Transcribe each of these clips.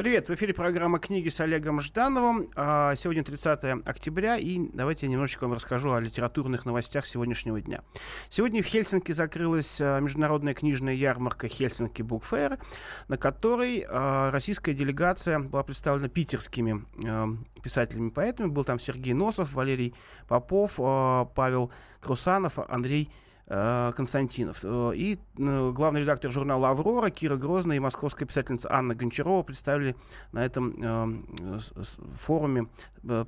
Привет, в эфире программа «Книги» с Олегом Ждановым. А, сегодня 30 октября, и давайте я немножечко вам расскажу о литературных новостях сегодняшнего дня. Сегодня в Хельсинки закрылась а, международная книжная ярмарка «Хельсинки Букфейр», на которой а, российская делегация была представлена питерскими писателями и поэтами. Был там Сергей Носов, Валерий Попов, Павел Крусанов, Андрей Константинов. Э, и э, главный редактор журнала «Аврора» Кира Грозная и московская писательница Анна Гончарова представили на этом форуме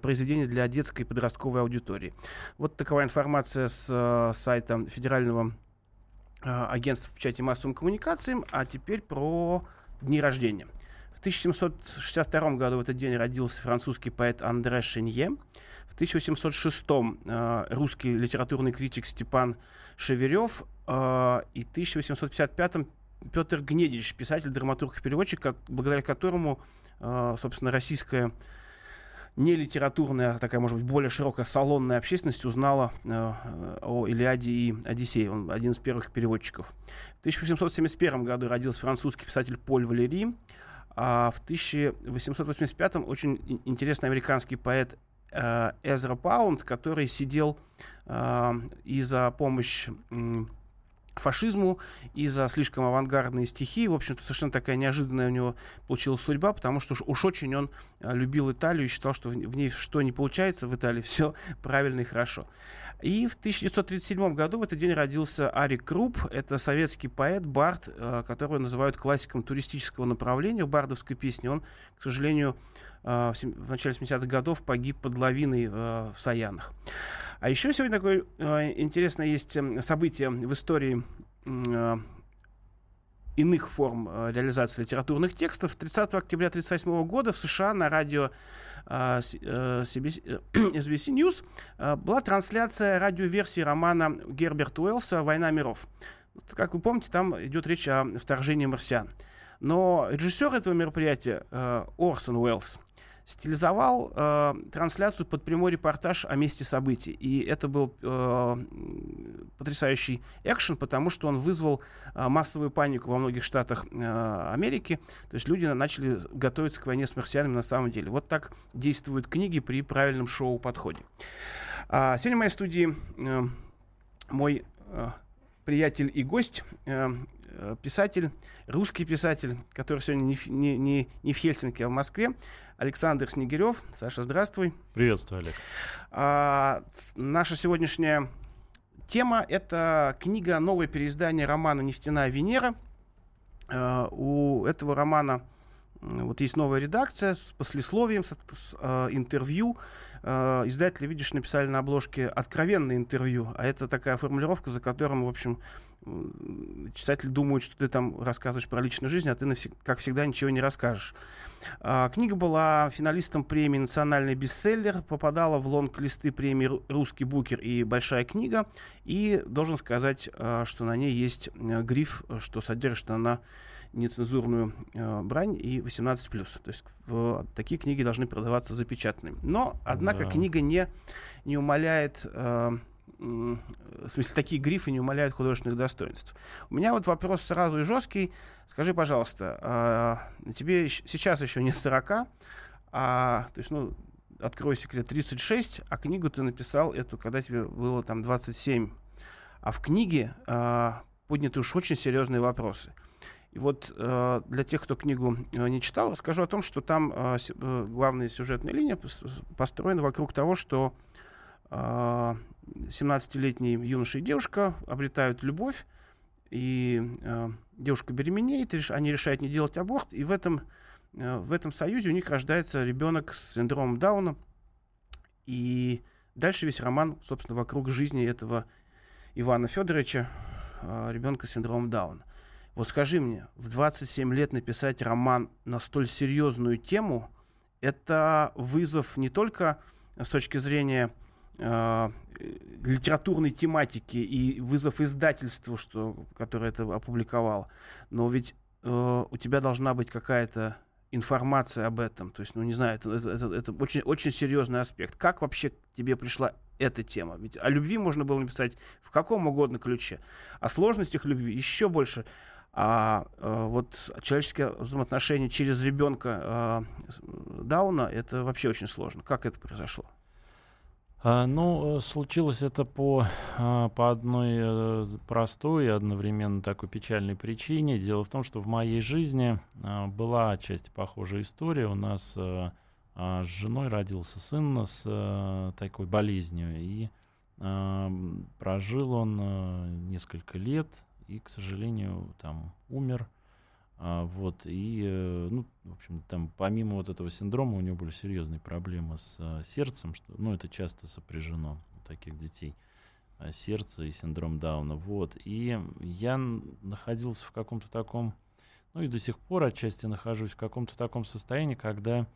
произведения для детской и подростковой аудитории. Вот такова информация с сайта Федерального агентства печати и массовым коммуникациям. А теперь про дни рождения. В 1762 году в этот день родился французский поэт Андре Шенье. В 1806 э, русский литературный критик Степан Шеверев э, и 1855 Петр Гнедич, писатель, драматург и переводчик, благодаря которому, э, собственно, российская не литературная, а такая, может быть, более широкая салонная общественность узнала э, о Илиаде и Одиссее. Он один из первых переводчиков. В 1871 году родился французский писатель Поль Валери. А в 1885 очень интересный американский поэт Э, Эзра Паунд, который сидел э, и за помощь фашизму и за слишком авангардные стихи. В общем-то, совершенно такая неожиданная у него получилась судьба, потому что уж, очень он э, любил Италию и считал, что в, ней что не получается в Италии, все правильно и хорошо. И в 1937 году в этот день родился Арик Круп. Это советский поэт, бард, которого называют классиком туристического направления в бардовской песне. Он, к сожалению, в начале 70-х годов погиб под лавиной в Саянах. А еще сегодня такое интересное есть эм, событие в истории иных форм реализации литературных текстов. 30 октября 1938 года в США на радио CBC, SBC News была трансляция радиоверсии романа Герберта Уэллса «Война миров». Как вы помните, там идет речь о вторжении марсиан. Но режиссер этого мероприятия Орсон Уэллс – стилизовал э, трансляцию под прямой репортаж о месте событий. И это был э, потрясающий экшен, потому что он вызвал э, массовую панику во многих штатах э, Америки. То есть люди начали готовиться к войне с марсианами на самом деле. Вот так действуют книги при правильном шоу-подходе. А, сегодня в моей студии э, мой э, приятель и гость, э, писатель, русский писатель, который сегодня не, не, не, не в Хельсинки, а в Москве, Александр Снегирев. Саша, здравствуй. Приветствую, Олег. А, наша сегодняшняя тема — это книга, новое переиздание романа «Нефтяная Венера». А, у этого романа вот есть новая редакция с послесловием, с, с э, интервью. Э, издатели, видишь, написали на обложке откровенное интервью, а это такая формулировка, за которым, в общем, читатель думает, что ты там рассказываешь про личную жизнь, а ты, как всегда, ничего не расскажешь. А, книга была финалистом премии «Национальный бестселлер», попадала в лонг-листы премии «Русский букер» и «Большая книга», и должен сказать, а, что на ней есть э, гриф, что содержит она нецензурную э, брань и 18+. То есть в, такие книги должны продаваться запечатанными. Но, однако, да. книга не, не умаляет... Э, в смысле, такие грифы не умаляют художественных достоинств. У меня вот вопрос сразу и жесткий. Скажи, пожалуйста, э, тебе сейчас еще не 40, а, то есть, ну, открой секрет, 36, а книгу ты написал эту, когда тебе было там 27. А в книге э, подняты уж очень серьезные вопросы. И вот э, для тех, кто книгу э, не читал, расскажу о том, что там э, э, главная сюжетная линия построена вокруг того, что э, 17-летний юноша и девушка обретают любовь, и э, девушка беременеет, реш, они решают не делать аборт, и в этом, э, в этом союзе у них рождается ребенок с синдромом Дауна. И дальше весь роман, собственно, вокруг жизни этого Ивана Федоровича, э, ребенка с синдромом Дауна. Вот скажи мне, в 27 лет написать роман на столь серьезную тему, это вызов не только с точки зрения э, литературной тематики и вызов издательству, что, которое это опубликовало, но ведь э, у тебя должна быть какая-то информация об этом. То есть, ну, не знаю, это, это, это, очень, очень серьезный аспект. Как вообще к тебе пришла эта тема? Ведь о любви можно было написать в каком угодно ключе. О сложностях любви еще больше. А э, вот человеческие взаимоотношения через ребенка э, Дауна, это вообще очень сложно. Как это произошло? А, ну, случилось это по, а, по одной э, простой и одновременно такой печальной причине. Дело в том, что в моей жизни а, была отчасти похожая история. У нас э, с женой родился сын с э, такой болезнью, и прожил он несколько лет, и, к сожалению, там умер. А, вот, и, э, ну, в общем, там, помимо вот этого синдрома, у него были серьезные проблемы с а, сердцем, что, ну, это часто сопряжено у таких детей. А, сердце и синдром Дауна, вот. И я находился в каком-то таком, ну, и до сих пор отчасти нахожусь в каком-то таком состоянии, когда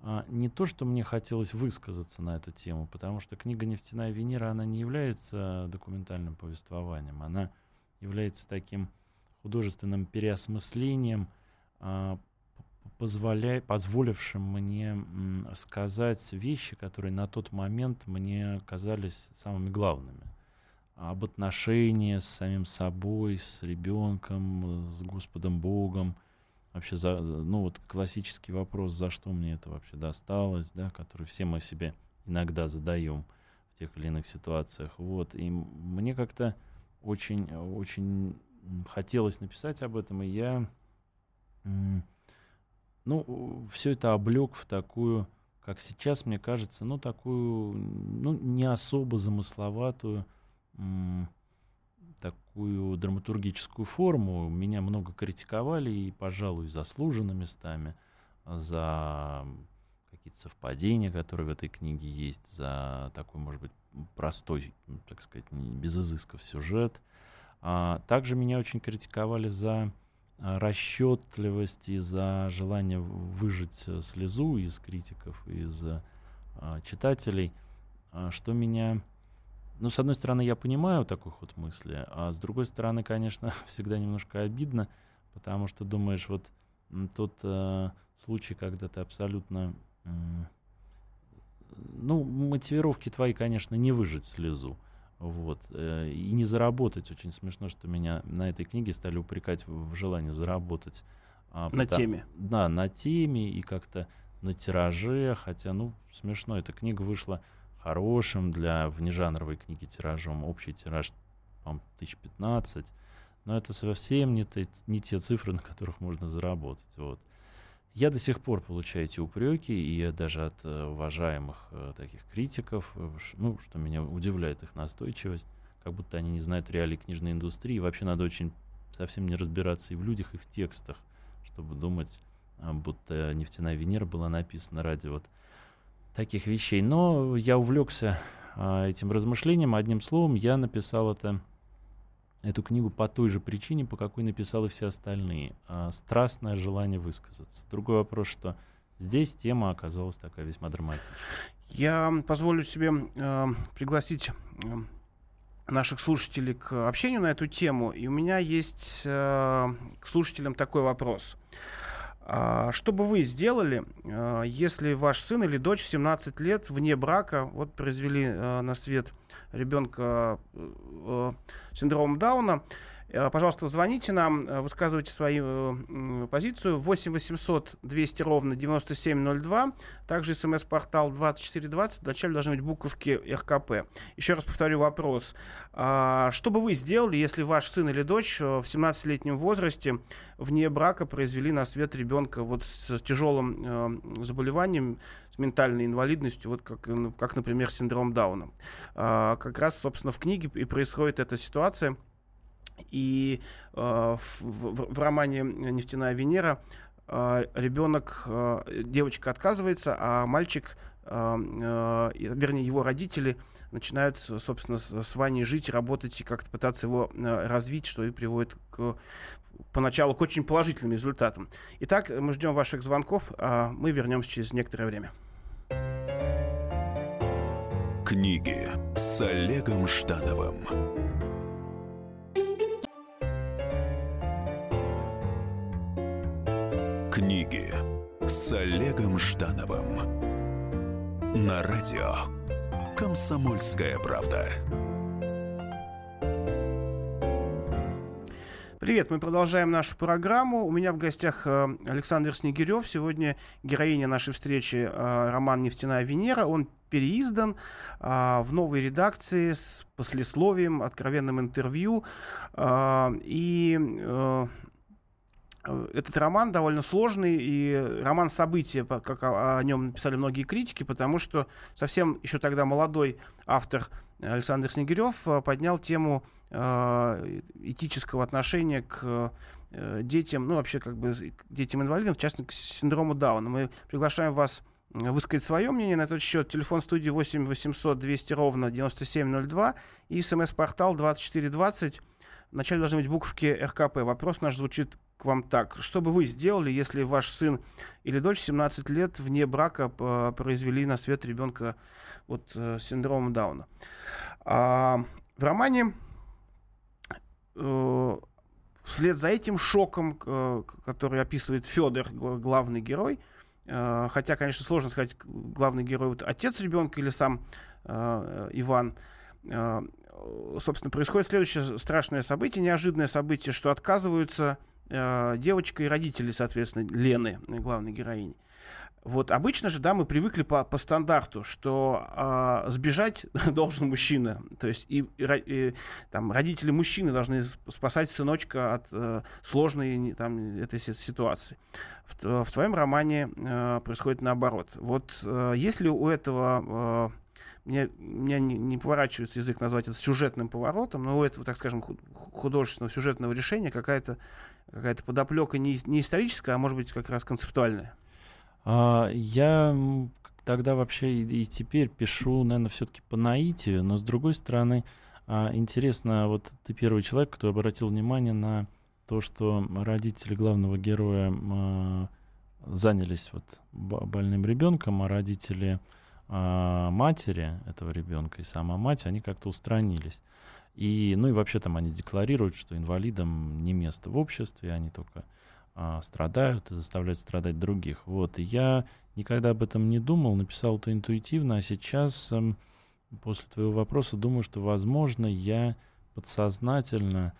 а, не то, что мне хотелось высказаться на эту тему, потому что книга «Нефтяная Венера», она не является документальным повествованием, она является таким художественным переосмыслением, а, позволяя, позволившим мне сказать вещи, которые на тот момент мне казались самыми главными. Об отношении с самим собой, с ребенком, с Господом Богом. Вообще, за, ну вот классический вопрос, за что мне это вообще досталось, да, который все мы себе иногда задаем в тех или иных ситуациях. Вот. И мне как-то очень, очень хотелось написать об этом, и я, ну, все это облег в такую, как сейчас, мне кажется, ну, такую, ну, не особо замысловатую, такую драматургическую форму. Меня много критиковали, и, пожалуй, заслуженно местами за какие-то совпадения, которые в этой книге есть, за такой, может быть, простой, так сказать, без изысков сюжет – а, также меня очень критиковали за а, расчетливость и за желание выжить э, слезу из критиков, из а, читателей, что меня... Ну, с одной стороны, я понимаю такой ход мысли, а с другой стороны, конечно, всегда немножко обидно, потому что думаешь, вот тот э, случай, когда ты абсолютно... Ну, мотивировки твои, конечно, не выжить слезу. Вот. Э, и не заработать. Очень смешно, что меня на этой книге стали упрекать в желании заработать. А, на потому, теме. Да, на теме и как-то на тираже. Хотя, ну, смешно, эта книга вышла хорошим для внежанровой книги тиражом. Общий тираж, по-моему, 1015. Но это совсем не, те, не те цифры, на которых можно заработать. Вот. Я до сих пор получаю эти упреки, и даже от э, уважаемых э, таких критиков, э, ну, что меня удивляет их настойчивость, как будто они не знают реалий книжной индустрии. Вообще надо очень совсем не разбираться и в людях, и в текстах, чтобы думать, э, будто «Нефтяная Венера» была написана ради вот таких вещей. Но я увлекся э, этим размышлением. Одним словом, я написал это эту книгу по той же причине, по какой написал и все остальные. А, страстное желание высказаться. Другой вопрос, что здесь тема оказалась такая весьма драматичная. Я позволю себе э, пригласить э, наших слушателей к общению на эту тему. И у меня есть э, к слушателям такой вопрос. Что бы вы сделали, э, если ваш сын или дочь в 17 лет вне брака вот произвели э, на свет ребенка э, э, синдромом Дауна. Э, пожалуйста, звоните нам, высказывайте свою позицию. 8 800 200 ровно 9702. Также смс-портал 2420. Вначале должны быть буковки РКП. Еще раз повторю вопрос. А, что бы вы сделали, если ваш сын или дочь в 17-летнем возрасте вне брака произвели на свет ребенка вот с тяжелым заболеванием, с ментальной инвалидностью, вот как, как например, синдром Дауна. А, как раз, собственно, в книге и происходит эта ситуация. И э, в, в, в романе «Нефтяная Венера» э, ребенок, э, девочка отказывается, а мальчик, вернее, его родители начинают, собственно, с, Ваней жить, работать и как-то пытаться его развить, что и приводит к поначалу к очень положительным результатам. Итак, мы ждем ваших звонков, а мы вернемся через некоторое время. Книги с Олегом Ждановым. Книги с Олегом Ждановым на радио «Комсомольская правда». Привет, мы продолжаем нашу программу. У меня в гостях э, Александр Снегирев. Сегодня героиня нашей встречи э, роман «Нефтяная Венера». Он переиздан э, в новой редакции с послесловием, откровенным интервью. И этот роман довольно сложный, и роман события, как о, нем написали многие критики, потому что совсем еще тогда молодой автор Александр Снегирев поднял тему Э, этического отношения к э, детям, ну, вообще, как бы, детям-инвалидам, в частности, к синдрому Дауна. Мы приглашаем вас высказать свое мнение на этот счет. Телефон студии 8 800 200 ровно 9702 и смс-портал 2420. Вначале должны быть буковки РКП. Вопрос наш звучит к вам так. Что бы вы сделали, если ваш сын или дочь 17 лет вне брака э, произвели на свет ребенка вот, с синдромом Дауна? А, в романе Э, вслед за этим шоком, э, который описывает Федор, главный герой, э, хотя, конечно, сложно сказать, главный герой вот отец ребенка или сам Иван, собственно, происходит следующее страшное событие, неожиданное событие, что отказываются девочка и родители, соответственно, Лены, главной героини. Вот обычно же, да, мы привыкли по, по стандарту, что э, сбежать должен мужчина. То есть и, и, и там родители мужчины должны спасать сыночка от э, сложной там, этой ситуации. В, в твоем романе э, происходит наоборот. Вот э, если у этого э, мне, меня не, не поворачивается язык назвать это сюжетным поворотом, но у этого, так скажем, художественного сюжетного решения какая-то какая подоплека не, не историческая, а может быть как раз концептуальная. А, я тогда вообще и, и теперь пишу, наверное, все-таки по наитию, но с другой стороны, а, интересно, вот ты первый человек, кто обратил внимание на то, что родители главного героя а, занялись вот больным ребенком, а родители а, матери этого ребенка и сама мать, они как-то устранились. И, ну и вообще там они декларируют, что инвалидам не место в обществе, они только а, страдают и заставляют страдать других. Вот. И я никогда об этом не думал, написал это интуитивно, а сейчас, э, после твоего вопроса, думаю, что, возможно, я подсознательно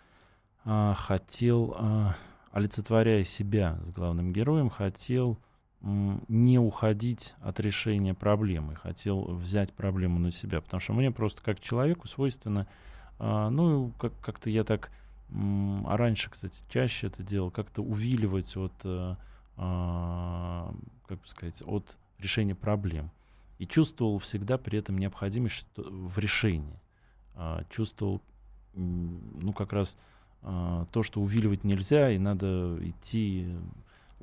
э, хотел, э, олицетворяя себя с главным героем, хотел э, не уходить от решения проблемы, хотел взять проблему на себя, потому что мне просто как человеку свойственно, э, ну, как- как-то я так а раньше, кстати, чаще это делал, как-то увиливать от, э, а, как бы сказать, от решения проблем. И чувствовал всегда при этом необходимость в решении. А, чувствовал, ну, как раз а, то, что увиливать нельзя, и надо идти...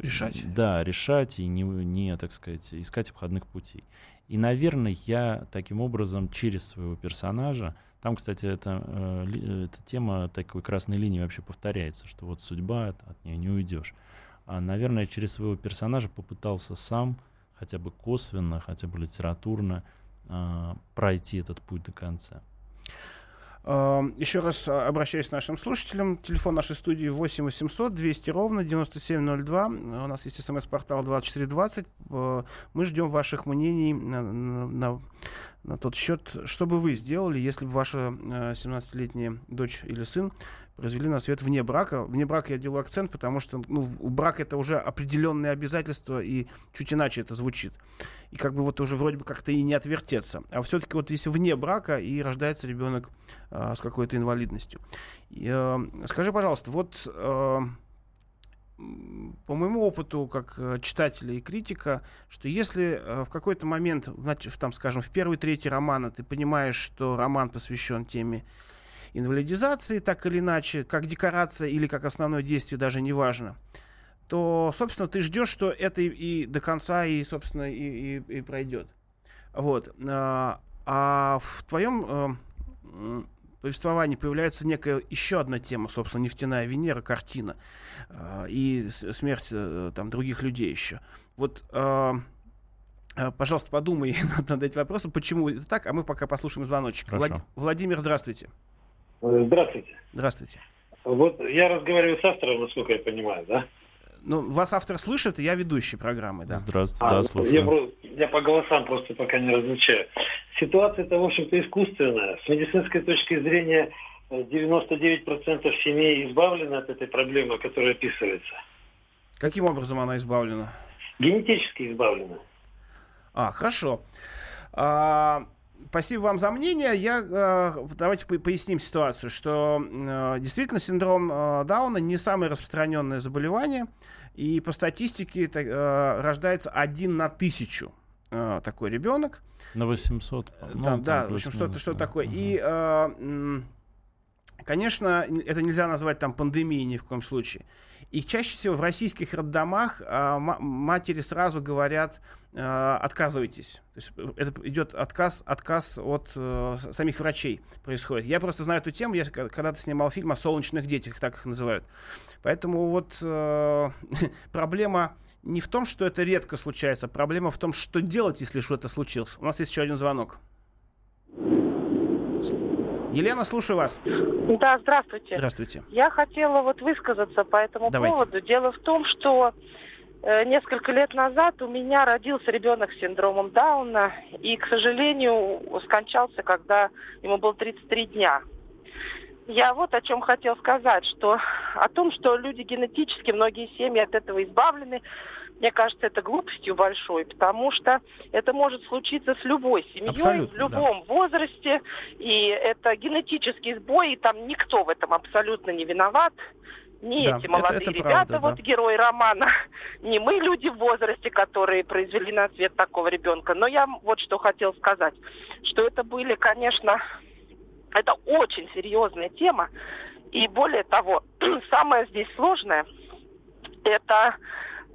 Решать. Да, решать и не, не, так сказать, искать обходных путей. И, наверное, я таким образом через своего персонажа там, кстати, это, э, эта тема такой красной линии вообще повторяется, что вот судьба, от нее не уйдешь. А, наверное, через своего персонажа попытался сам хотя бы косвенно, хотя бы литературно э, пройти этот путь до конца. Еще раз а, обращаюсь к нашим слушателям. Телефон нашей студии 8 800 200 ровно 9702. У нас есть смс-портал 2420. Э, мы ждем ваших мнений на, на, на тот счет. Что бы вы сделали, если бы ваша 17-летняя э, дочь или сын произвели на свет вне брака. Вне брака я делаю акцент, потому что ну, у брака это уже определенные обязательства, и чуть иначе это звучит. И как бы вот уже вроде бы как-то и не отвертеться. А все-таки вот если вне брака и рождается ребенок э, с какой-то инвалидностью. И, э, скажи, пожалуйста, вот э, по моему опыту как э, читателя и критика, что если э, в какой-то момент, в, там, скажем, в первой трети романа ты понимаешь, что роман посвящен теме инвалидизации, так или иначе, как декорация или как основное действие, даже не важно, то, собственно, ты ждешь, что это и, и до конца, и, собственно, и, и, и пройдет. Вот. А, а в твоем э, повествовании появляется некая еще одна тема, собственно, нефтяная Венера, картина, э, и смерть э, там других людей еще. Вот э, Пожалуйста, подумай над этим вопросом, почему это так, а мы пока послушаем звоночек. Влад... Владимир, здравствуйте. Здравствуйте. Здравствуйте. Вот я разговариваю с автором, насколько я понимаю, да? Ну, вас автор слышит, и я ведущий программы, да. Здравствуйте, А, да, ну, слушаю. Я, я по голосам просто пока не различаю. Ситуация-то, в общем-то, искусственная. С медицинской точки зрения э, 99% семей избавлены от этой проблемы, которая описывается. Каким образом она избавлена? Генетически избавлены. А, хорошо. А, спасибо вам за мнение. Я, э, давайте по- поясним ситуацию, что э, действительно синдром э, Дауна не самое распространенное заболевание, и по статистике рождается один на тысячу такой ребенок. На 800. Э, ну, там, да, в общем, что-то что такое. Мгм. И, э, конечно, это нельзя назвать там пандемией ни в коем случае. И чаще всего в российских роддомах ма- матери сразу говорят, э, отказывайтесь. То есть э, это идет отказ, отказ от э, самих врачей происходит. Я просто знаю эту тему, я когда-то снимал фильм о солнечных детях, так их называют. Поэтому вот э, проблема не в том, что это редко случается, проблема в том, что делать, если что-то случилось. У нас есть еще один звонок. Елена, слушаю вас. Да, здравствуйте. Здравствуйте. Я хотела вот высказаться по этому Давайте. поводу. Дело в том, что э, несколько лет назад у меня родился ребенок с синдромом Дауна, и, к сожалению, скончался, когда ему было 33 дня. Я вот о чем хотел сказать, что о том, что люди генетически, многие семьи от этого избавлены, мне кажется, это глупостью большой, потому что это может случиться с любой семьей, Абсолютно, в любом возрасте, и это генетический сбой, и там никто в этом абсолютно не виноват. Не Да, эти это- молодые это ребята, правда, вот да. герои романа, не мы люди в возрасте, которые произвели на свет такого ребенка. Но я вот что хотел сказать, что это были, конечно, это очень серьезная тема. И более того, самое здесь сложное – это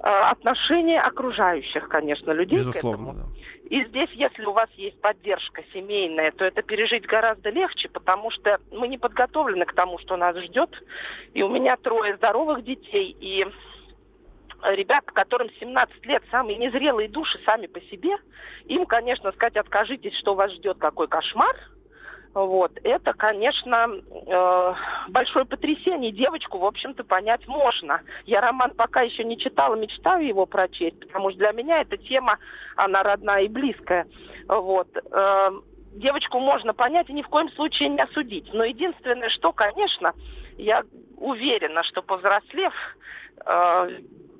отношение окружающих, конечно, людей к Безусловно, этому. да. И здесь, если у вас есть поддержка семейная, то это пережить гораздо легче, потому что мы не подготовлены к тому, что нас ждет. И у меня трое здоровых детей, и ребят, которым 17 лет, самые незрелые души сами по себе, им, конечно, сказать, откажитесь, что вас ждет, какой кошмар, вот, это, конечно, э, большое потрясение. Девочку, в общем-то, понять можно. Я роман пока еще не читала, мечтаю его прочесть, потому что для меня эта тема, она родная и близкая. Вот. Э, девочку можно понять и ни в коем случае не осудить. Но единственное, что, конечно, я уверена, что повзрослев, э,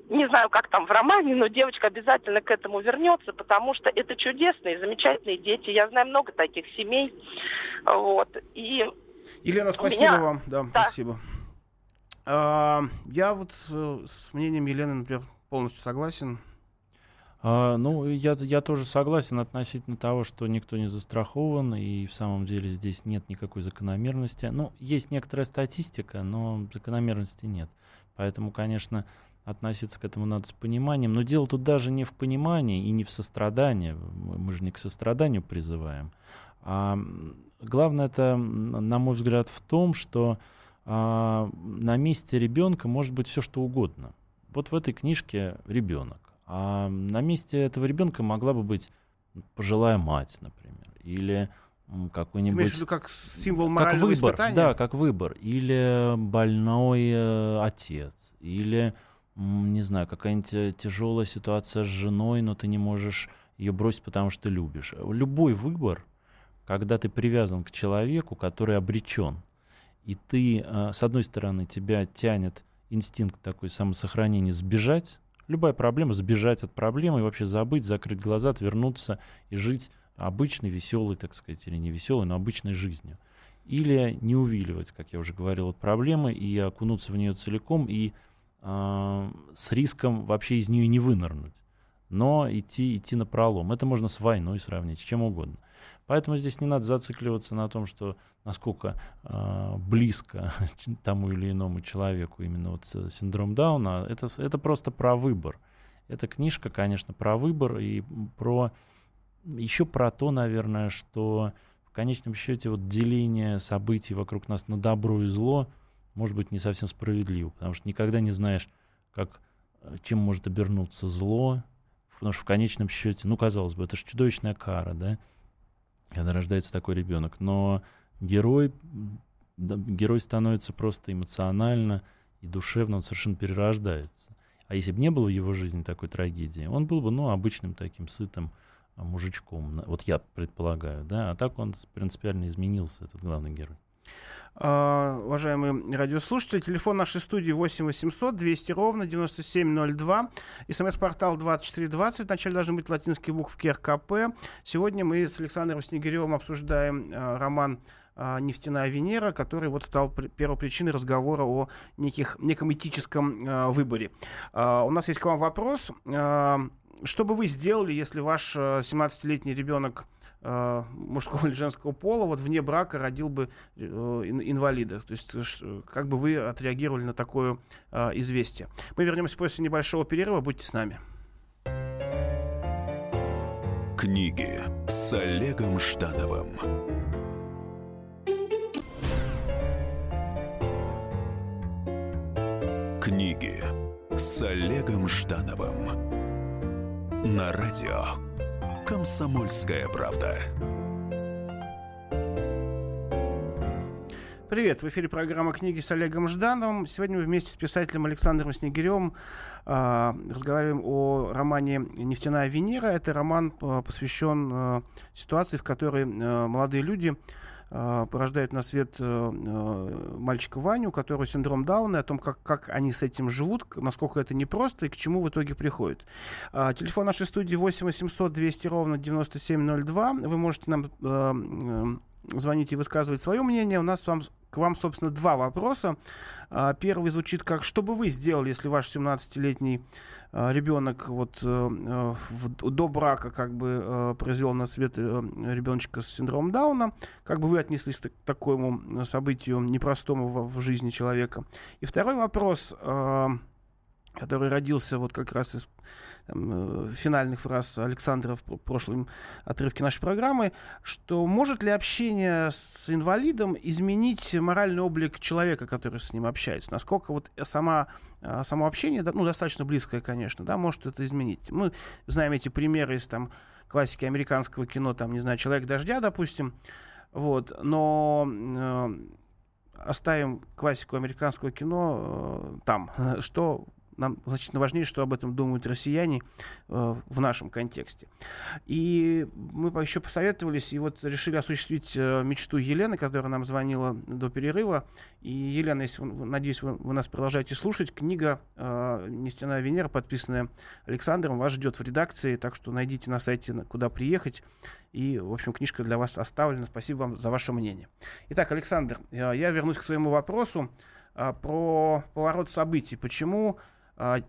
не знаю, как там в романе, но девочка обязательно к этому вернется, потому что это чудесные, замечательные дети. Я знаю много таких семей. Вот. И Елена, спасибо меня- вам. Да, Да. спасибо. А, я вот э, с мнением Елены, например, полностью согласен. А, ну, я, я тоже согласен относительно того, что никто не застрахован, и в самом деле здесь нет никакой закономерности. Ну, есть некоторая статистика, но закономерности нет. Поэтому, конечно, относиться к этому надо с пониманием. Но дело тут даже не в понимании и не в сострадании. Мы же не к состраданию призываем. А главное это, на мой взгляд, в том, что а, на месте ребенка может быть все что угодно. Вот в этой книжке ребенок. А на месте этого ребенка могла бы быть пожилая мать, например, или м, Ты имеешь в какой-нибудь виду как символ как морального выбор, испытания? да, как выбор, или больной э, отец, или не знаю, какая-нибудь э, тяжелая ситуация с женой, но ты не можешь ее бросить, потому что любишь. Любой выбор, когда ты привязан к человеку, который обречен, и ты, э, с одной стороны, тебя тянет инстинкт такой самосохранения сбежать, любая проблема, сбежать от проблемы и вообще забыть, закрыть глаза, отвернуться и жить обычной, веселой, так сказать, или не веселой, но обычной жизнью. Или не увиливать, как я уже говорил, от проблемы и окунуться в нее целиком и э, с риском вообще из нее не вынырнуть, но идти, идти на пролом. Это можно с войной сравнить, с чем угодно. Поэтому здесь не надо зацикливаться на том, что насколько э, близко тому или иному человеку именно вот синдром Дауна. Это, это просто про выбор. Эта книжка, конечно, про выбор и про еще про то, наверное, что в конечном счете вот деление событий вокруг нас на добро и зло может быть не совсем справедливо, потому что никогда не знаешь, как, э, чем может обернуться зло, потому что в конечном счете, ну, казалось бы, это же чудовищная кара, да, когда рождается такой ребенок, но герой, герой становится просто эмоционально и душевно, он совершенно перерождается. А если бы не было в его жизни такой трагедии, он был бы, ну, обычным таким сытым а, мужичком. Вот я предполагаю, да. А так он принципиально изменился, этот главный герой. Uh, уважаемые радиослушатели, телефон нашей студии 8 800 200 ровно 9702, смс-портал 2420, вначале должны быть латинские буквы РКП. Сегодня мы с Александром Снегиревым обсуждаем uh, роман uh, «Нефтяная Венера», который вот стал при- первопричиной разговора о неких, неком этическом uh, выборе. Uh, у нас есть к вам вопрос. Uh, что бы вы сделали, если ваш 17-летний ребенок э, мужского или женского пола вот вне брака родил бы э, инвалида. То есть э, как бы вы отреагировали на такое э, известие. Мы вернемся после небольшого перерыва. Будьте с нами. Книги с Олегом Ждановым. Книги с Олегом Ждановым. На радио «Комсомольская правда». Привет, в эфире программа «Книги с Олегом Ждановым». Сегодня мы вместе с писателем Александром Снегиревым э, разговариваем о романе «Нефтяная Венера». Это роман э, посвящен э, ситуации, в которой э, молодые люди порождают на свет э, э, мальчика Ваню, у которого синдром Дауна, о том, как, как они с этим живут, насколько это непросто и к чему в итоге приходит. Э, телефон нашей студии 8 800 200 ровно 9702. Вы можете нам... Э, э, звонить и высказывать свое мнение. У нас вам, к вам, собственно, два вопроса. А, Первый звучит как, что бы вы сделали, если ваш 17-летний а, ребенок вот, э, в- до брака как бы э, произвел на свет э, ребеночка с синдромом Дауна? Как бы вы отнеслись к такому событию непростому в, жизни человека? И второй вопрос, э, который родился вот как раз из э, финальных фраз Александра в прошлом отрывке нашей программы, что может ли общение с инвалидом изменить моральный облик человека, который с ним общается? Насколько вот сама, а, само общение, ну, достаточно близкое, конечно, да, может это изменить? Мы знаем эти примеры из там классики американского кино, там, не знаю, «Человек дождя», допустим, вот, но э, оставим классику американского кино э, там, что нам значительно важнее, что об этом думают россияне э, в нашем контексте. И мы еще посоветовались и вот решили осуществить э, мечту Елены, которая нам звонила до перерыва. И, Елена, если вы, надеюсь, вы, вы нас продолжаете слушать, книга э, «Нефтяная Венера», подписанная Александром, вас ждет в редакции, так что найдите на сайте, куда приехать. И, в общем, книжка для вас оставлена. Спасибо вам за ваше мнение. Итак, Александр, э, я вернусь к своему вопросу э, про поворот событий. Почему а,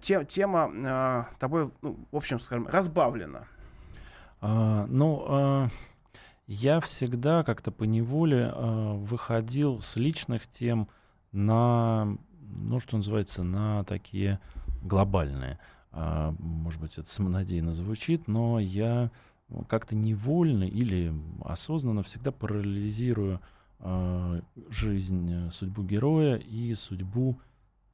те, тема а, тобой, ну, в общем, скажем, разбавлена? А, ну, а, я всегда как-то по неволе а, выходил с личных тем на, ну, что называется, на такие глобальные. А, может быть, это самонадеянно звучит, но я как-то невольно или осознанно всегда параллелизирую а, жизнь, судьбу героя и судьбу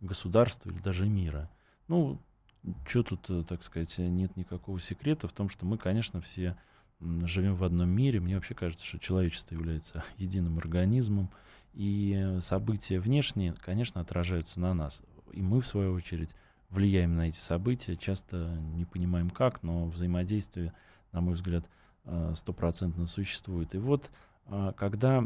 государства или даже мира. Ну, что тут, э, так сказать, нет никакого секрета в том, что мы, конечно, все живем в одном мире. Мне вообще кажется, что человечество является единым организмом, и события внешние, конечно, отражаются на нас. И мы, в свою очередь, влияем на эти события, часто не понимаем как, но взаимодействие, на мой взгляд, э, стопроцентно существует. И вот, э, когда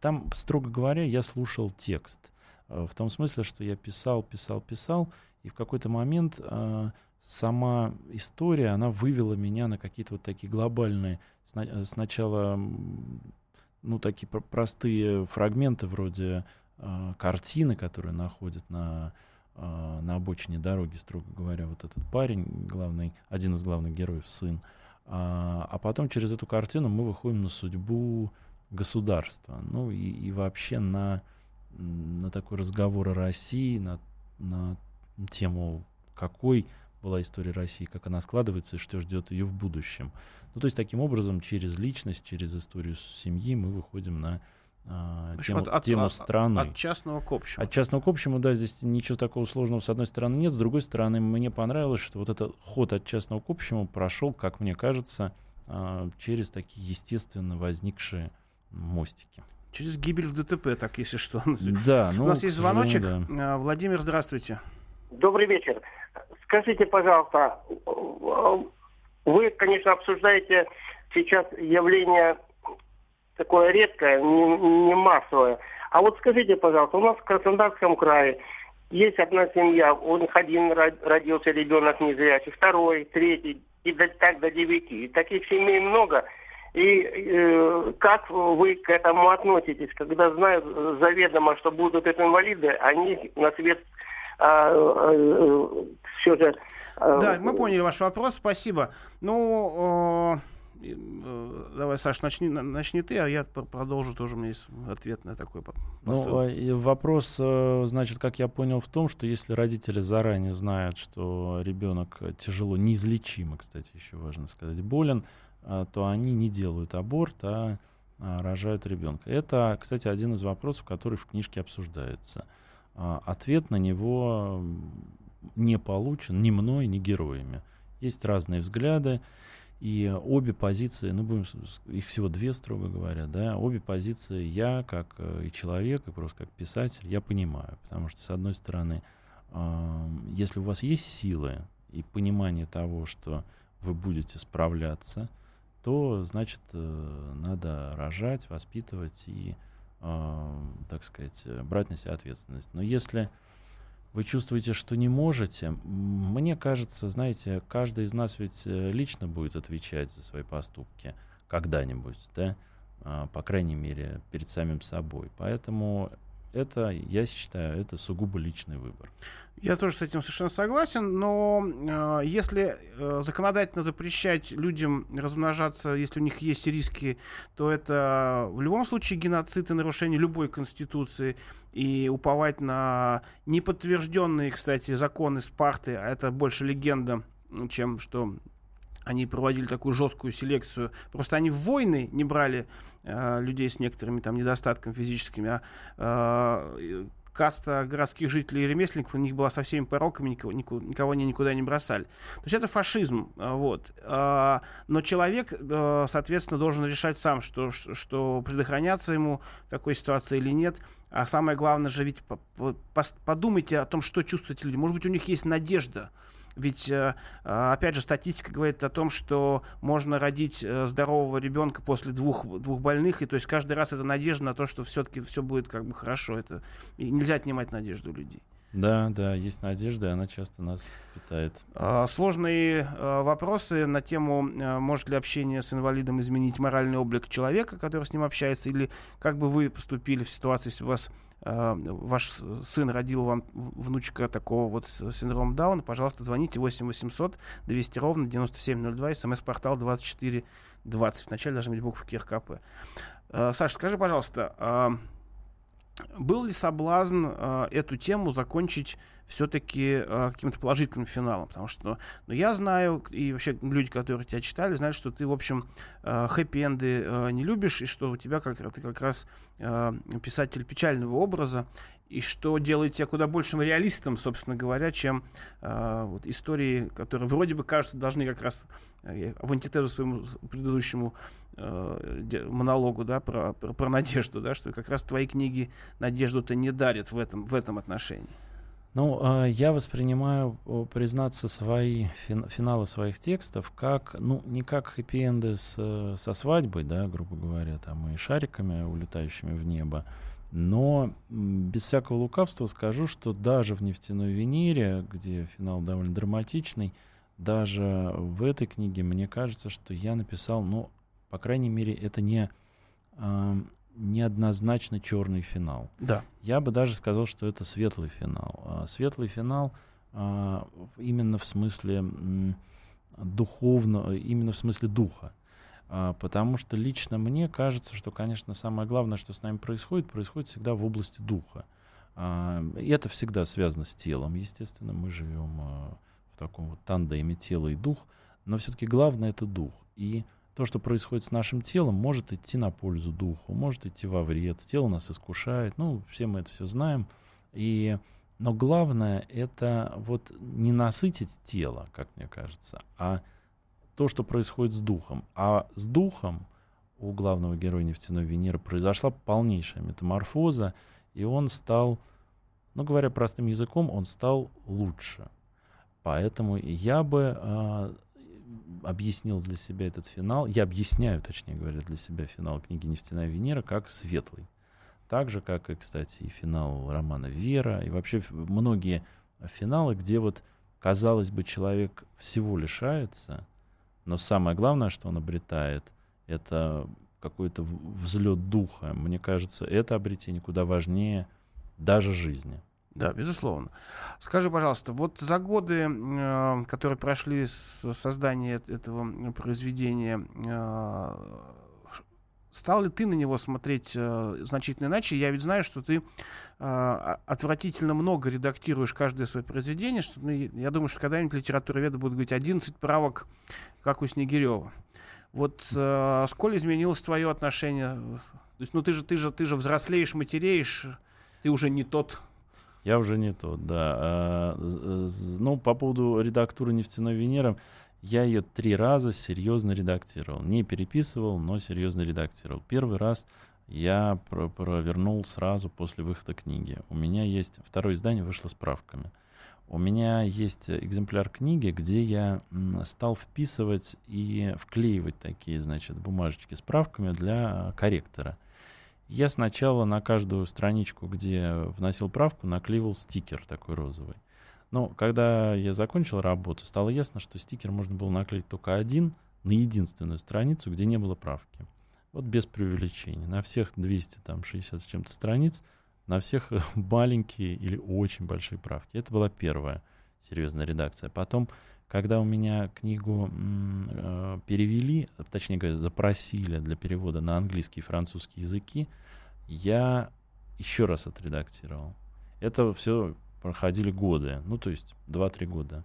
там, строго говоря, я слушал текст – в том смысле, что я писал, писал, писал, и в какой-то момент э, сама история, она вывела меня на какие-то вот такие глобальные, сна- сначала, ну, такие пр- простые фрагменты вроде э, картины, которые находят на, э, на обочине дороги, строго говоря, вот этот парень, главный, один из главных героев, сын, а, а потом через эту картину мы выходим на судьбу государства, ну, и, и вообще на на такой разговор о России, на, на тему, какой была история России, как она складывается и что ждет ее в будущем. Ну, то есть, таким образом, через личность, через историю семьи мы выходим на а, тему, от, тему от, страны. От частного к общему. От частного к общему, да, здесь ничего такого сложного с одной стороны нет, с другой стороны мне понравилось, что вот этот ход от частного к общему прошел, как мне кажется, а, через такие естественно возникшие мостики. Через гибель в ДТП, так если что. Да, ну, У нас есть звоночек. Да. А, Владимир, здравствуйте. Добрый вечер. Скажите, пожалуйста, вы, конечно, обсуждаете сейчас явление такое редкое, не, не массовое. А вот скажите, пожалуйста, у нас в Краснодарском крае есть одна семья, у них один родился ребенок незрячий, второй, третий, и до, так до девяти. И таких семей много. И э, как вы к этому относитесь, когда знают заведомо, что будут это инвалиды, они на свет а, а, все же... А, да, мы поняли ваш вопрос, спасибо. Ну, э, давай, Саш, начни, начни ты, а я продолжу, тоже у меня есть ответ на такой Ну, вопрос, э, значит, как я понял, в том, что если родители заранее знают, что ребенок тяжело, неизлечимо, кстати, еще важно сказать, болен, то они не делают аборт, а рожают ребенка. Это, кстати, один из вопросов, который в книжке обсуждается. А, ответ на него не получен ни мной, ни героями. Есть разные взгляды, и обе позиции, ну, будем, их всего две, строго говоря, да, обе позиции я, как э, и человек, и просто как писатель, я понимаю. Потому что, с одной стороны, если у вас есть силы и понимание того, что вы будете справляться, то, значит, э, надо рожать, воспитывать и э, так сказать, брать на себя ответственность. Но если вы чувствуете, что не можете, мне кажется, знаете, каждый из нас ведь э, лично будет отвечать за свои поступки когда-нибудь, да, э, по крайней мере, перед самим собой. Поэтому это, я считаю, это сугубо личный выбор. Я тоже с этим совершенно согласен, но э, если э, законодательно запрещать людям размножаться, если у них есть риски, то это в любом случае геноцид и нарушение любой конституции. И уповать на неподтвержденные, кстати, законы Спарты, а это больше легенда, чем что они проводили такую жесткую селекцию. Просто они в войны не брали э, людей с некоторыми там недостатками физическими, а э, каста городских жителей и ремесленников у них была со всеми пороками, никого, никого, они никуда не бросали. То есть это фашизм. Э, вот. А, но человек, э, соответственно, должен решать сам, что, что предохраняться ему в такой ситуации или нет. А самое главное же, ведь подумайте о том, что чувствуют люди. Может быть, у них есть надежда. Ведь, э, а, опять же, статистика говорит о том, что можно родить э, здорового ребенка после двух, двух больных, и то есть каждый раз это надежда на то, что все-таки все будет как бы хорошо. Это, и нельзя отнимать надежду у людей. Да, да, есть надежда, и она часто нас питает. А, сложные а, вопросы на тему, может ли общение с инвалидом изменить моральный облик человека, который с ним общается, или как бы вы поступили в ситуации, если у вас Э, ваш сын родил вам внучка такого вот синдрома Дауна, пожалуйста, звоните 8 800 200 ровно 9702, смс-портал 2420. В начале должны быть буквы РКП. Э, Саша, скажи, пожалуйста, а, был ли соблазн э, эту тему закончить все-таки э, каким-то положительным финалом? Потому что ну, я знаю, и вообще люди, которые тебя читали, знают, что ты, в общем, э, хэппи-энды э, не любишь, и что у тебя как, ты как раз э, писатель печального образа, и что делает тебя куда большим реалистом, собственно говоря, чем э, вот, истории, которые вроде бы кажется должны как раз э, в антитезу своему предыдущему э, монологу, да, про, про, про надежду, да, что как раз твои книги надежду-то не дарят в этом, в этом отношении. Ну, а, я воспринимаю, признаться, свои финалы своих текстов как, ну, не как хэппи-энды с, со свадьбой, да, грубо говоря, там и шариками, улетающими в небо, но без всякого лукавства скажу, что даже в «Нефтяной Венере», где финал довольно драматичный, даже в этой книге мне кажется, что я написал, ну, по крайней мере, это не, э, неоднозначно черный финал. Да. Я бы даже сказал, что это светлый финал. А светлый финал э, именно в смысле духовного, именно в смысле духа. А, потому что лично мне кажется, что, конечно, самое главное, что с нами происходит, происходит всегда в области духа. И это всегда связано с телом, естественно. Мы живем в таком вот тандеме тело и дух. Но все-таки главное это дух. И то, что происходит с нашим телом, может идти на пользу духу, может идти во вред. Тело нас искушает, ну, все мы это все знаем. И, но главное это вот не насытить тело, как мне кажется, а то, что происходит с духом. А с духом у главного героя нефтяной Венеры произошла полнейшая метаморфоза, и он стал Но говоря простым языком, он стал лучше. Поэтому я бы э, объяснил для себя этот финал, я объясняю, точнее говоря, для себя финал книги «Нефтяная Венера» как светлый. Так же, как и, кстати, и финал романа «Вера», и вообще многие финалы, где вот, казалось бы, человек всего лишается, но самое главное, что он обретает, это какой-то взлет духа. Мне кажется, это обретение куда важнее даже жизни. Да, безусловно. Скажи, пожалуйста, вот за годы, э, которые прошли с создания этого произведения, э, стал ли ты на него смотреть э, значительно иначе? Я ведь знаю, что ты отвратительно много редактируешь каждое свое произведение. Что, ну, я думаю, что когда-нибудь литературоведы будут говорить 11 правок, как у Снегирева. Вот сколь изменилось твое отношение? То есть, ну ты же, ты же, ты же взрослеешь, матереешь, ты уже не тот я уже не тот, да. А, ну, по поводу редактуры «Нефтяной Венеры», я ее три раза серьезно редактировал. Не переписывал, но серьезно редактировал. Первый раз я про провернул сразу после выхода книги. У меня есть второе издание, вышло с правками. У меня есть экземпляр книги, где я стал вписывать и вклеивать такие, значит, бумажечки с правками для корректора. Я сначала на каждую страничку, где вносил правку, наклеивал стикер такой розовый. Но когда я закончил работу, стало ясно, что стикер можно было наклеить только один на единственную страницу, где не было правки. Вот без преувеличения. На всех 260 с чем-то страниц, на всех маленькие или очень большие правки. Это была первая серьезная редакция. Потом когда у меня книгу э, перевели, точнее говоря, запросили для перевода на английский и французский языки, я еще раз отредактировал. Это все проходили годы, ну то есть 2-3 года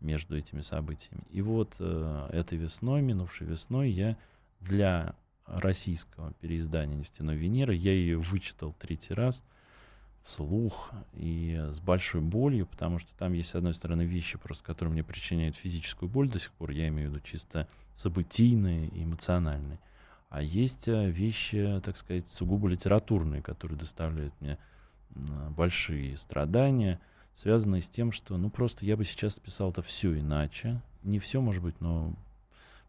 между этими событиями. И вот э, этой весной, минувшей весной, я для российского переиздания «Нефтяной Венеры», я ее вычитал третий раз – вслух и с большой болью, потому что там есть, с одной стороны, вещи, просто которые мне причиняют физическую боль до сих пор, я имею в виду чисто событийные и эмоциональные. А есть э, вещи, так сказать, сугубо литературные, которые доставляют мне большие страдания, связанные с тем, что, ну, просто я бы сейчас писал это все иначе. Не все, может быть, но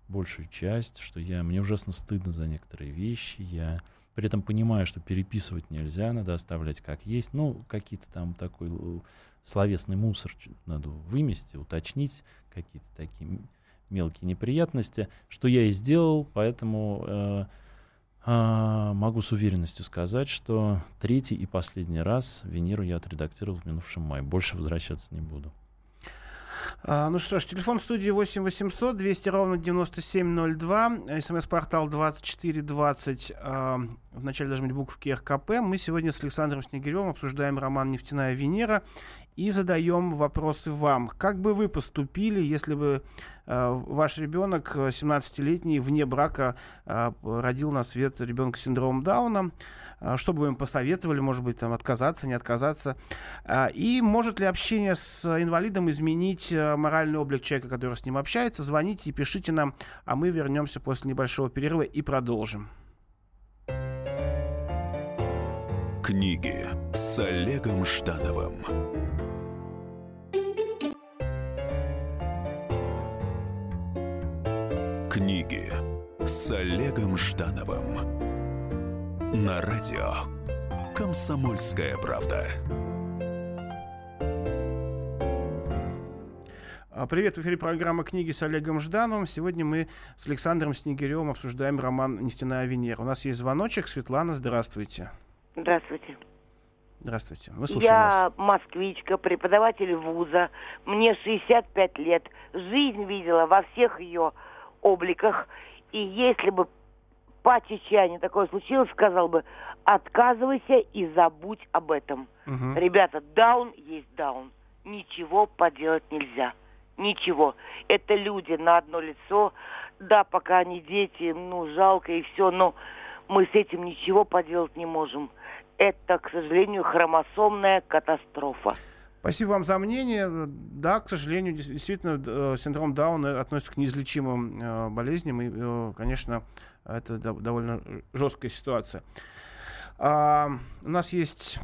большую часть, что я, мне ужасно стыдно за некоторые вещи, я при этом понимаю, что переписывать нельзя, надо оставлять как есть. Ну, какие-то там такой словесный мусор надо вымести, уточнить, какие-то такие мелкие неприятности, что я и сделал, поэтому э, э, могу с уверенностью сказать, что третий и последний раз Венеру я отредактировал в минувшем мае. Больше возвращаться не буду. А, ну что ж, телефон студии 8 800 200 ровно 9702, смс-портал 2420, а, в начале должны быть буквы РКП. Мы сегодня с Александром Снегиревым обсуждаем роман «Нефтяная Венера» и задаем вопросы вам. Как бы вы поступили, если бы э, ваш ребенок, 17-летний, вне брака, э, родил на свет ребенка с синдромом Дауна? А, что бы вы им посоветовали, может быть, там, отказаться, не отказаться? А, и может ли общение с инвалидом изменить э, моральный облик человека, который с ним общается? Звоните и пишите нам, а мы вернемся после небольшого перерыва и продолжим. Книги с Олегом Ждановым. Книги с Олегом Ждановым на радио «Комсомольская правда». А, привет, в эфире программа «Книги» с Олегом Ждановым. Сегодня мы с Александром Снегиревым обсуждаем роман «Нестяная Венера». У нас есть звоночек. Светлана, здравствуйте. Здравствуйте. Здравствуйте. Мы слушаем Я вас. москвичка, преподаватель вуза. Мне 65 лет. Жизнь видела во всех ее обликах. И если бы по Чечане такое случилось, сказал бы, отказывайся и забудь об этом. Угу. Ребята, даун есть даун. Ничего поделать нельзя. Ничего. Это люди на одно лицо. Да, пока они дети, ну, жалко и все, но мы с этим ничего поделать не можем. Это, к сожалению, хромосомная катастрофа. Спасибо вам за мнение. Да, к сожалению, действительно, э, синдром Дауна относится к неизлечимым э, болезням. И, э, конечно, это довольно жесткая ситуация. А, у нас есть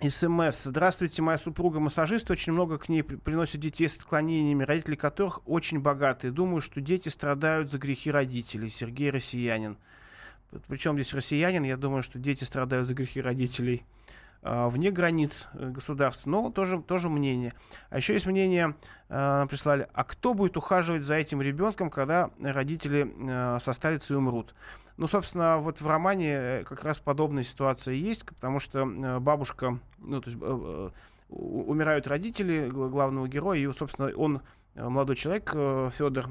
СМС. Здравствуйте, моя супруга массажист. Очень много к ней приносит детей с отклонениями, родители которых очень богатые. Думаю, что дети страдают за грехи родителей. Сергей Россиянин. Причем здесь россиянин? Я думаю, что дети страдают за грехи родителей э, вне границ э, государства. Но тоже, тоже мнение. А еще есть мнение, э, прислали, а кто будет ухаживать за этим ребенком, когда родители э, состарятся и умрут? Ну, собственно, вот в романе как раз подобная ситуация есть, потому что бабушка, ну, то есть умирают родители главного героя, и, собственно, он молодой человек, Федор,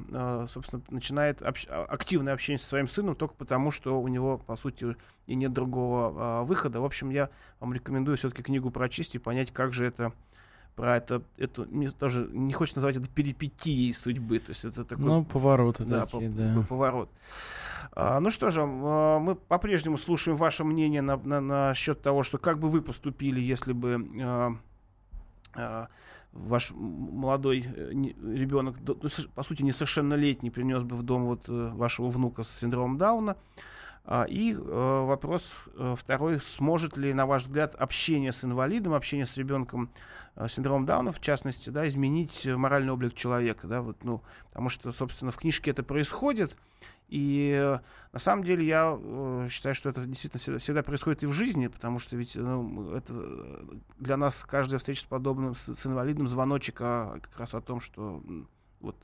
собственно, начинает общ- а, активное общение со своим сыном только потому, что у него, по сути, и нет другого выхода. В общем, я вам рекомендую все-таки книгу прочесть и понять, как же это про это, это мне тоже не хочется называть это перипетией судьбы, то есть это такой... Ну, поворот да, такие, по, да. Поворот. А, ну что же, а, мы по-прежнему слушаем ваше мнение на, на, на счет того, что как бы вы поступили, если бы а, а, ваш молодой э, ребенок, по сути, несовершеннолетний, принес бы в дом вот э, вашего внука с синдромом Дауна. А, и э, вопрос второй, сможет ли, на ваш взгляд, общение с инвалидом, общение с ребенком с синдромом Дауна, в частности, да, изменить моральный облик человека, да, вот, ну, потому что, собственно, в книжке это происходит, и э, на самом деле я э, считаю, что это действительно всегда, всегда происходит и в жизни, потому что ведь ну, это для нас каждая встреча с подобным, с, с инвалидом звоночек а как раз о том, что вот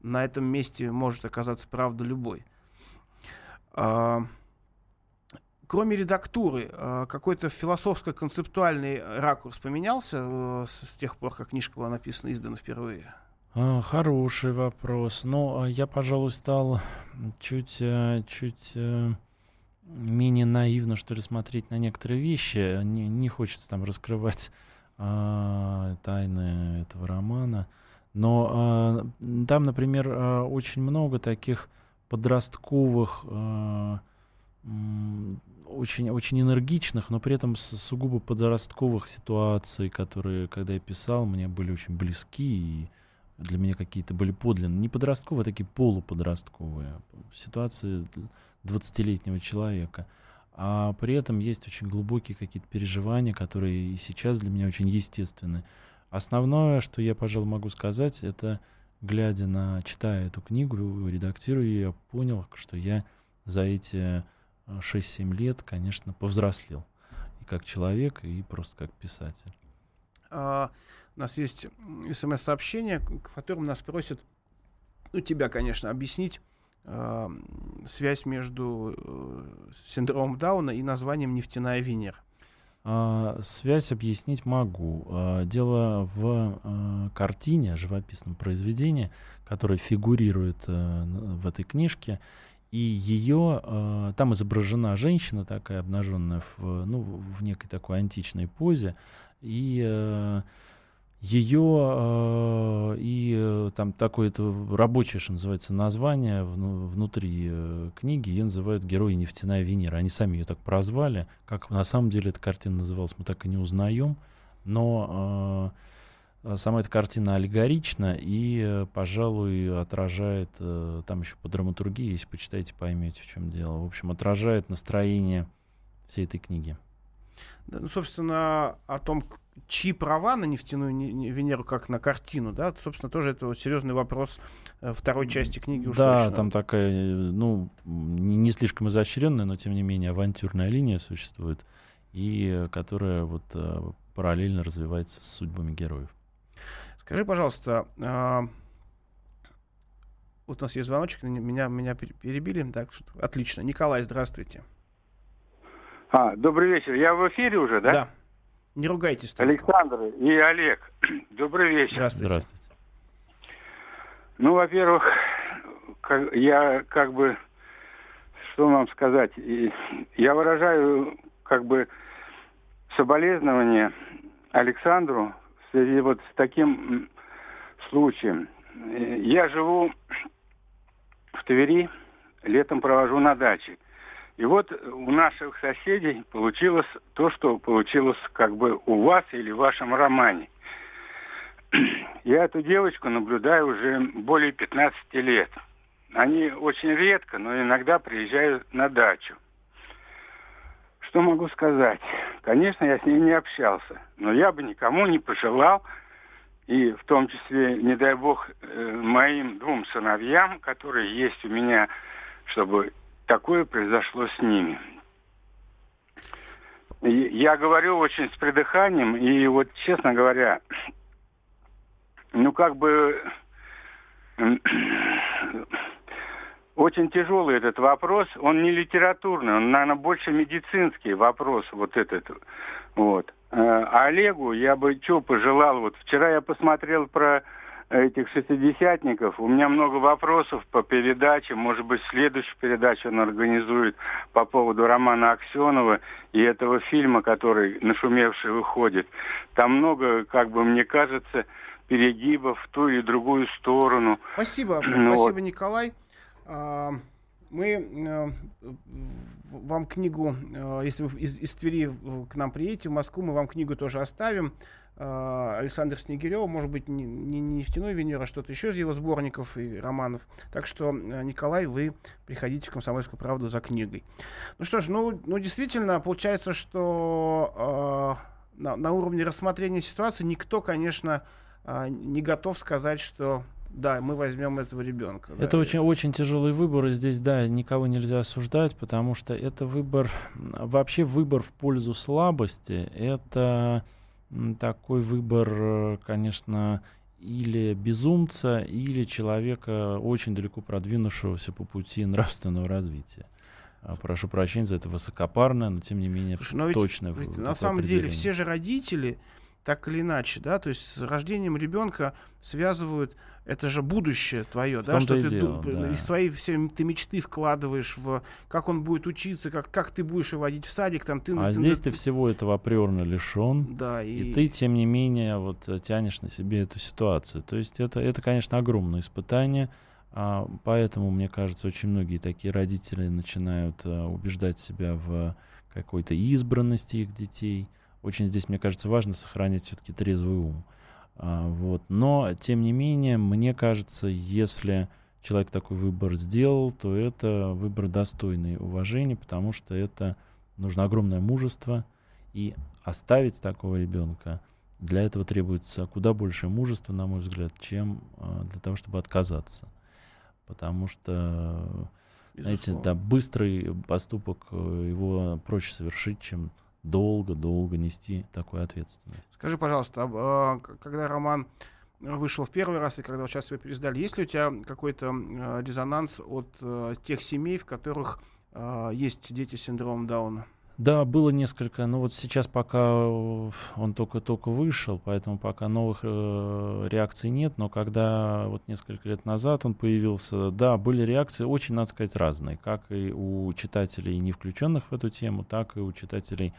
на этом месте может оказаться правда любой. А, кроме редактуры, а, какой-то философско-концептуальный ракурс поменялся э, с, с тех пор, как книжка была написана, издана впервые? А, хороший вопрос. Но ну, я, пожалуй, стал чуть, э, чуть э, менее наивно, что ли, смотреть на некоторые вещи. Не, не хочется там раскрывать а, тайны этого романа. Но а, там, например, а, очень много таких подростковых, а, очень, очень энергичных, но при этом сугубо подростковых ситуаций, которые, когда я писал, мне были очень близки и для меня какие-то были подлинные, не подростковые, а такие полуподростковые ситуации 20-летнего человека. А при этом есть очень глубокие какие-то переживания, которые и сейчас для меня очень естественны. Основное, что я, пожалуй, могу сказать, это, глядя на, читая эту книгу, редактируя ее, я понял, что я за эти 6-7 лет, конечно, повзрослел. И как человек, и просто как писатель. А, у нас есть смс-сообщение, в котором нас просят, ну, тебя, конечно, объяснить э, связь между э, синдромом Дауна и названием «Нефтяная Венера». А, связь объяснить могу. А, дело в а, картине, живописном произведении, которое фигурирует а, в этой книжке. И ее, а, там изображена женщина такая обнаженная в, ну, в некой такой античной позе. И а, ее э, и э, там такое это рабочее, что называется, название вну, внутри э, книги, ее называют «Герои нефтяная Венера». Они сами ее так прозвали. Как на самом деле эта картина называлась, мы так и не узнаем. Но э, сама эта картина аллегорична и, э, пожалуй, отражает, э, там еще по драматургии, если почитаете, поймете, в чем дело. В общем, отражает настроение всей этой книги. Да, ну, собственно, о том, чьи права на нефтяную Венеру, как на картину, да, собственно, тоже это вот серьезный вопрос э, второй части книги уж Да, точно. там такая, ну, не, слишком изощренная, но, тем не менее, авантюрная линия существует, и э, которая вот э, параллельно развивается с судьбами героев. Скажи, пожалуйста, а, вот у нас есть звоночек, меня, меня перебили, так, отлично. Николай, здравствуйте. А, добрый вечер. Я в эфире уже, да? Да. Не ругайтесь. Только. Александр и Олег. Добрый вечер. Здравствуйте. Здравствуйте. Ну, во-первых, я как бы, что вам сказать, я выражаю как бы соболезнование Александру в связи вот с таким случаем. Я живу в Твери, летом провожу на даче. И вот у наших соседей получилось то, что получилось как бы у вас или в вашем романе. Я эту девочку наблюдаю уже более 15 лет. Они очень редко, но иногда приезжают на дачу. что могу сказать? Конечно, я с ним не общался, но я бы никому не пожелал, и в том числе, не дай бог, э, моим двум сыновьям, которые есть у меня, чтобы такое произошло с ними. Я говорю очень с придыханием, и вот, честно говоря, ну, как бы очень тяжелый этот вопрос. Он не литературный, он, наверное, больше медицинский вопрос вот этот. Вот. А Олегу я бы что пожелал. Вот вчера я посмотрел про этих шестидесятников. У меня много вопросов по передаче. Может быть, следующую передачу он организует по поводу романа Аксенова и этого фильма, который нашумевший выходит. Там много, как бы мне кажется, перегибов в ту и другую сторону. Спасибо, ну, спасибо, Николай. А, мы э, вам книгу, э, если вы из, из Твери к нам приедете в Москву, мы вам книгу тоже оставим. А, Александр Снегирев, может быть, не, не нефтяной Венера, а что-то еще из его сборников и романов. Так что, э, Николай, вы приходите в «Комсомольскую правду» за книгой. Ну что ж, ну, ну действительно, получается, что э, на, на уровне рассмотрения ситуации никто, конечно, э, не готов сказать, что да, мы возьмем этого ребенка. Это да. очень, очень тяжелый выбор, и здесь, да, никого нельзя осуждать, потому что это выбор, вообще выбор в пользу слабости, это такой выбор, э, конечно, или безумца, или человека, очень далеко продвинувшегося по пути нравственного развития. А, прошу прощения за это высокопарное, но тем не менее Слушай, но точное. Ведь, ведь на самом деле все же родители, так или иначе, да, то есть с рождением ребенка связывают это же будущее твое, в да, что ты дело, да. своей все ты мечты вкладываешь в как он будет учиться, как как ты будешь его водить в садик, там ты. А ты, здесь ты, ты всего этого априорно лишен, да, и... и ты тем не менее вот тянешь на себе эту ситуацию. То есть это это конечно огромное испытание. А, поэтому, мне кажется, очень многие такие родители начинают а, убеждать себя в какой-то избранности их детей. Очень здесь, мне кажется, важно сохранять все-таки трезвый ум. А, вот. Но, тем не менее, мне кажется, если человек такой выбор сделал, то это выбор достойный уважения, потому что это нужно огромное мужество, и оставить такого ребенка, для этого требуется куда больше мужества, на мой взгляд, чем а, для того, чтобы отказаться. Потому что, Безусловно. знаете, да, быстрый поступок, э, его проще совершить, чем долго-долго нести такую ответственность. Скажи, пожалуйста, а, когда роман вышел в первый раз и когда вот сейчас его пересдали, есть ли у тебя какой-то а, резонанс от а, тех семей, в которых есть дети с синдромом Дауна? Да, было несколько, но вот сейчас пока э, он только-только вышел, поэтому пока новых э, реакций нет, но когда вот несколько лет назад он появился, да, были реакции очень, надо сказать, разные, как и у читателей, не включенных в эту тему, так и у читателей,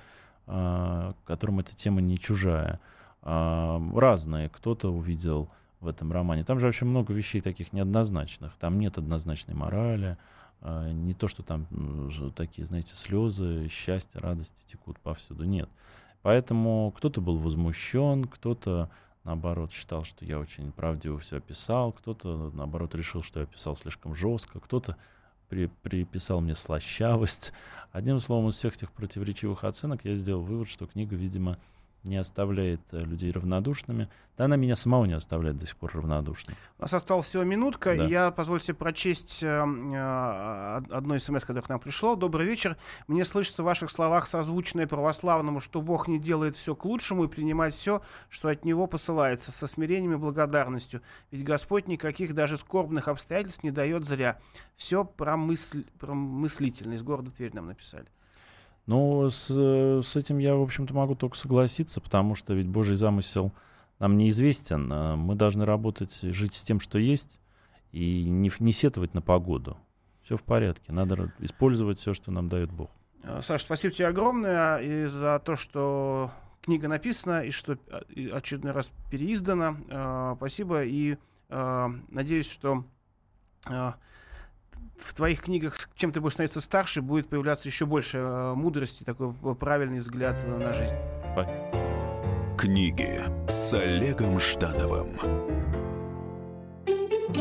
э, которым эта тема не чужая. Э, разные, кто-то увидел в этом романе. Там же вообще много вещей таких неоднозначных, там нет однозначной морали, не то, что там такие, знаете, слезы, счастье, радости текут повсюду. Нет. Поэтому кто-то был возмущен, кто-то наоборот считал, что я очень правдиво все описал, кто-то наоборот решил, что я описал слишком жестко, кто-то при, приписал мне слащавость. Одним словом, из всех этих противоречивых оценок я сделал вывод, что книга, видимо, не оставляет э, людей равнодушными. Да она меня самого не оставляет до сих пор равнодушным. У нас осталась всего минутка, да. и я позволю себе прочесть э, э, одно смс, которое к нам пришло. Добрый вечер. Мне слышится в ваших словах созвучное православному, что Бог не делает все к лучшему и принимает все, что от Него посылается, со смирением и благодарностью. Ведь Господь никаких даже скорбных обстоятельств не дает зря. Все промысль, промыслительно. Из города Тверь нам написали. Ну, с, с этим я, в общем-то, могу только согласиться, потому что ведь Божий замысел нам неизвестен. А мы должны работать, жить с тем, что есть, и не, не сетовать на погоду. Все в порядке. Надо использовать все, что нам дает Бог. А, Саша, спасибо тебе огромное и за то, что книга написана, и что а, очередной раз переиздана. Спасибо, и надеюсь, что в твоих книгах, чем ты будешь становиться старше, будет появляться еще больше э, мудрости, такой правильный взгляд на жизнь. Книги с Олегом Ждановым